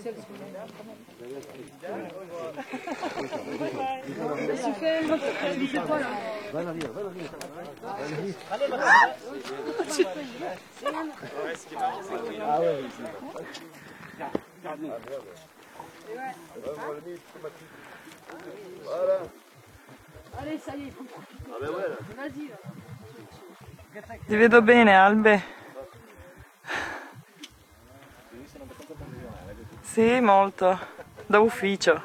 Si ferma, si ferma. Bella Ti vedo bene, Albe. Sì, molto, da ufficio.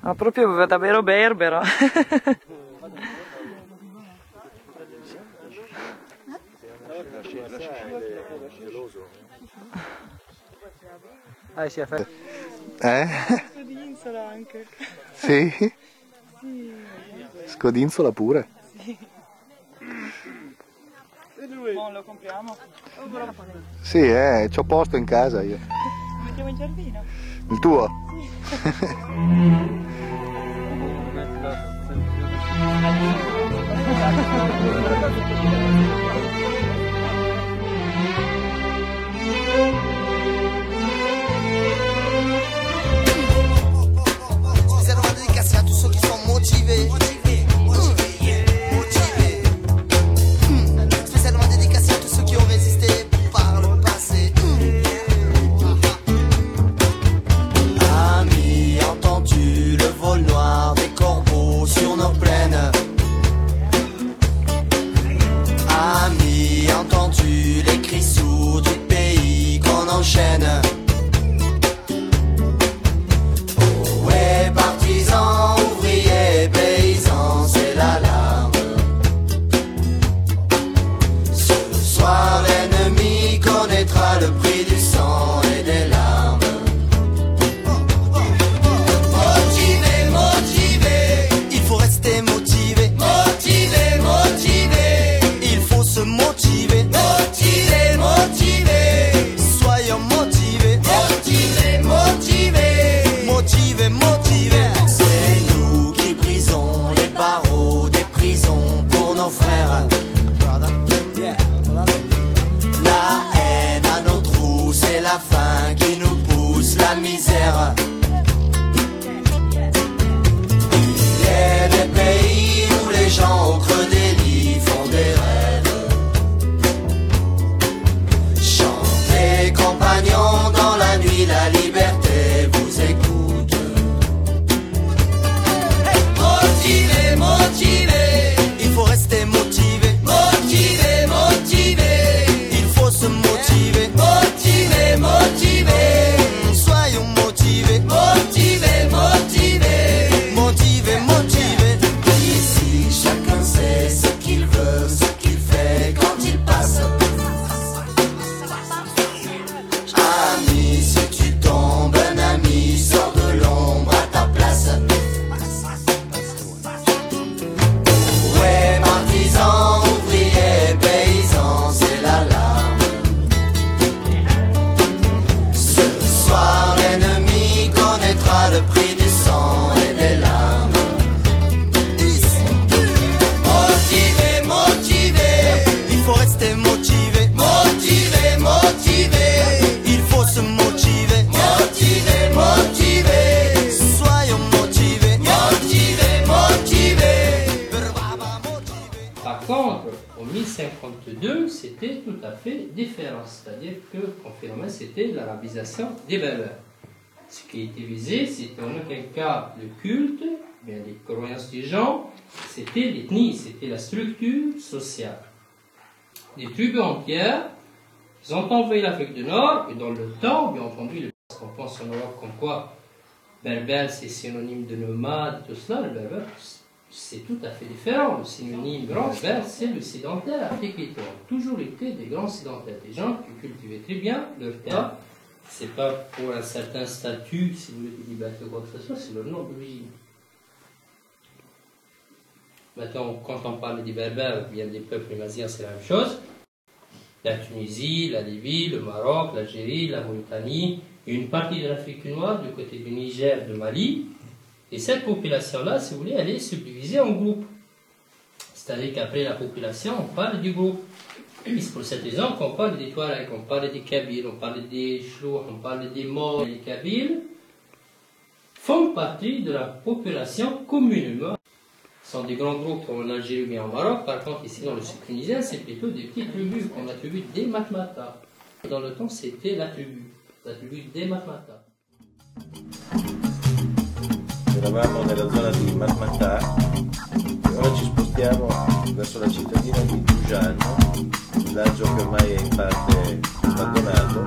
Ma proprio davvero berbero. si è fatto. Eh? Scodinzola anche. Sì? Scodinzola pure. Mo lo compriamo. Sì, eh, c'ho posto in casa io. Mettiamo in giardino. Il tuo? Spécialement 1052, c'était tout à fait différent. C'est-à-dire que phénomène, c'était l'arabisation des Berbères. Ce qui était visé, c'était en aucun cas le culte, les croyances des gens, c'était l'ethnie, c'était la structure sociale. Des tribus entières, ils ont envahi l'Afrique du Nord, et dans le temps, bien entendu, qu'on pense en Europe comme quoi berbère c'est synonyme de nomade, tout cela, le berbère c'est tout à fait différent. Le synonyme grand berbère c'est le sédentaire. L'Antiquité ont toujours été des grands sédentaires, des gens qui cultivaient très bien leur terre. C'est pas pour un certain statut, si vous liberté ou quoi que ce soit, c'est leur nom d'origine. Maintenant, quand on parle des berbères, bien des peuples imaginaires, c'est la même chose. la Tunisie, la Libye, le Maroc, l'Algérie, la Mauritanie, une partie de l'Afrique noire du côté du Niger, de Mali. Et cette population-là, si vous voulez, elle est subdivisée en groupes. C'est-à-dire qu'après la population, on parle du groupe. Et c'est pour cette raison qu'on parle des Touaregs, on parle des Kabyles, on parle des Chlouh, on parle des Maures. Les Kabyles font partie de la population communément. Ce sont des grands groupes comme en Algérie bien en Maroc. Par contre, ici dans le sud tunisien, c'est plutôt des petites tribus, la tribu des Matmata. Dans le temps, c'était la tribu, la tribu des Matmata. Eravamo nella zona di Matmatà e ora ci spostiamo verso la cittadina di Giugiano, villaggio che ormai è in parte abbandonato.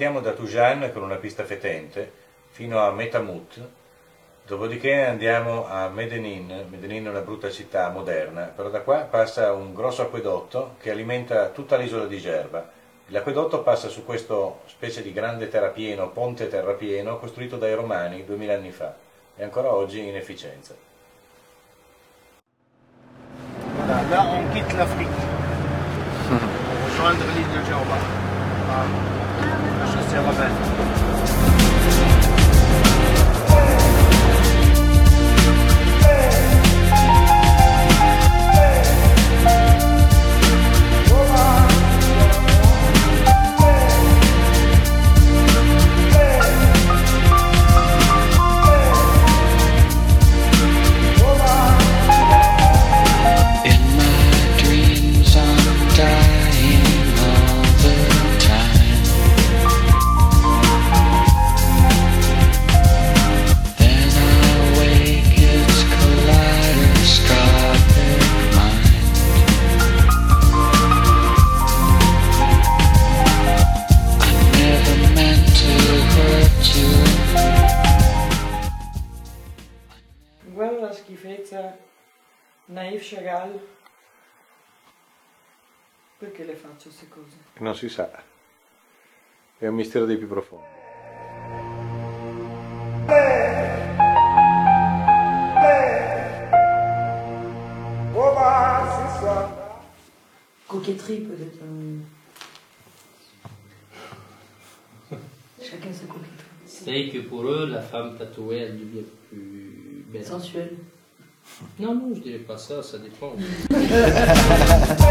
Ripartiamo da Tujan con una pista fetente fino a Metamut, dopodiché andiamo a Medellin. Medellin è una brutta città moderna, però da qua passa un grosso acquedotto che alimenta tutta l'isola di Gerba. L'acquedotto passa su questo specie di grande terrapieno, ponte terrapieno, costruito dai romani duemila anni fa e ancora oggi in efficienza. Là on quitte l'Afrique. On rejoindre l'île de Djerba. Naif Chagall. Perché le faccio queste cose? Non si sa, è un mistero dei più profondi. Coquetterie peut-être. euh. Chacun sa coquetterie. C'est que pour eux, la femme tatouée, elle devient plus belle. Sensuelle. Non, non, je dirais pas ça, ça dépend.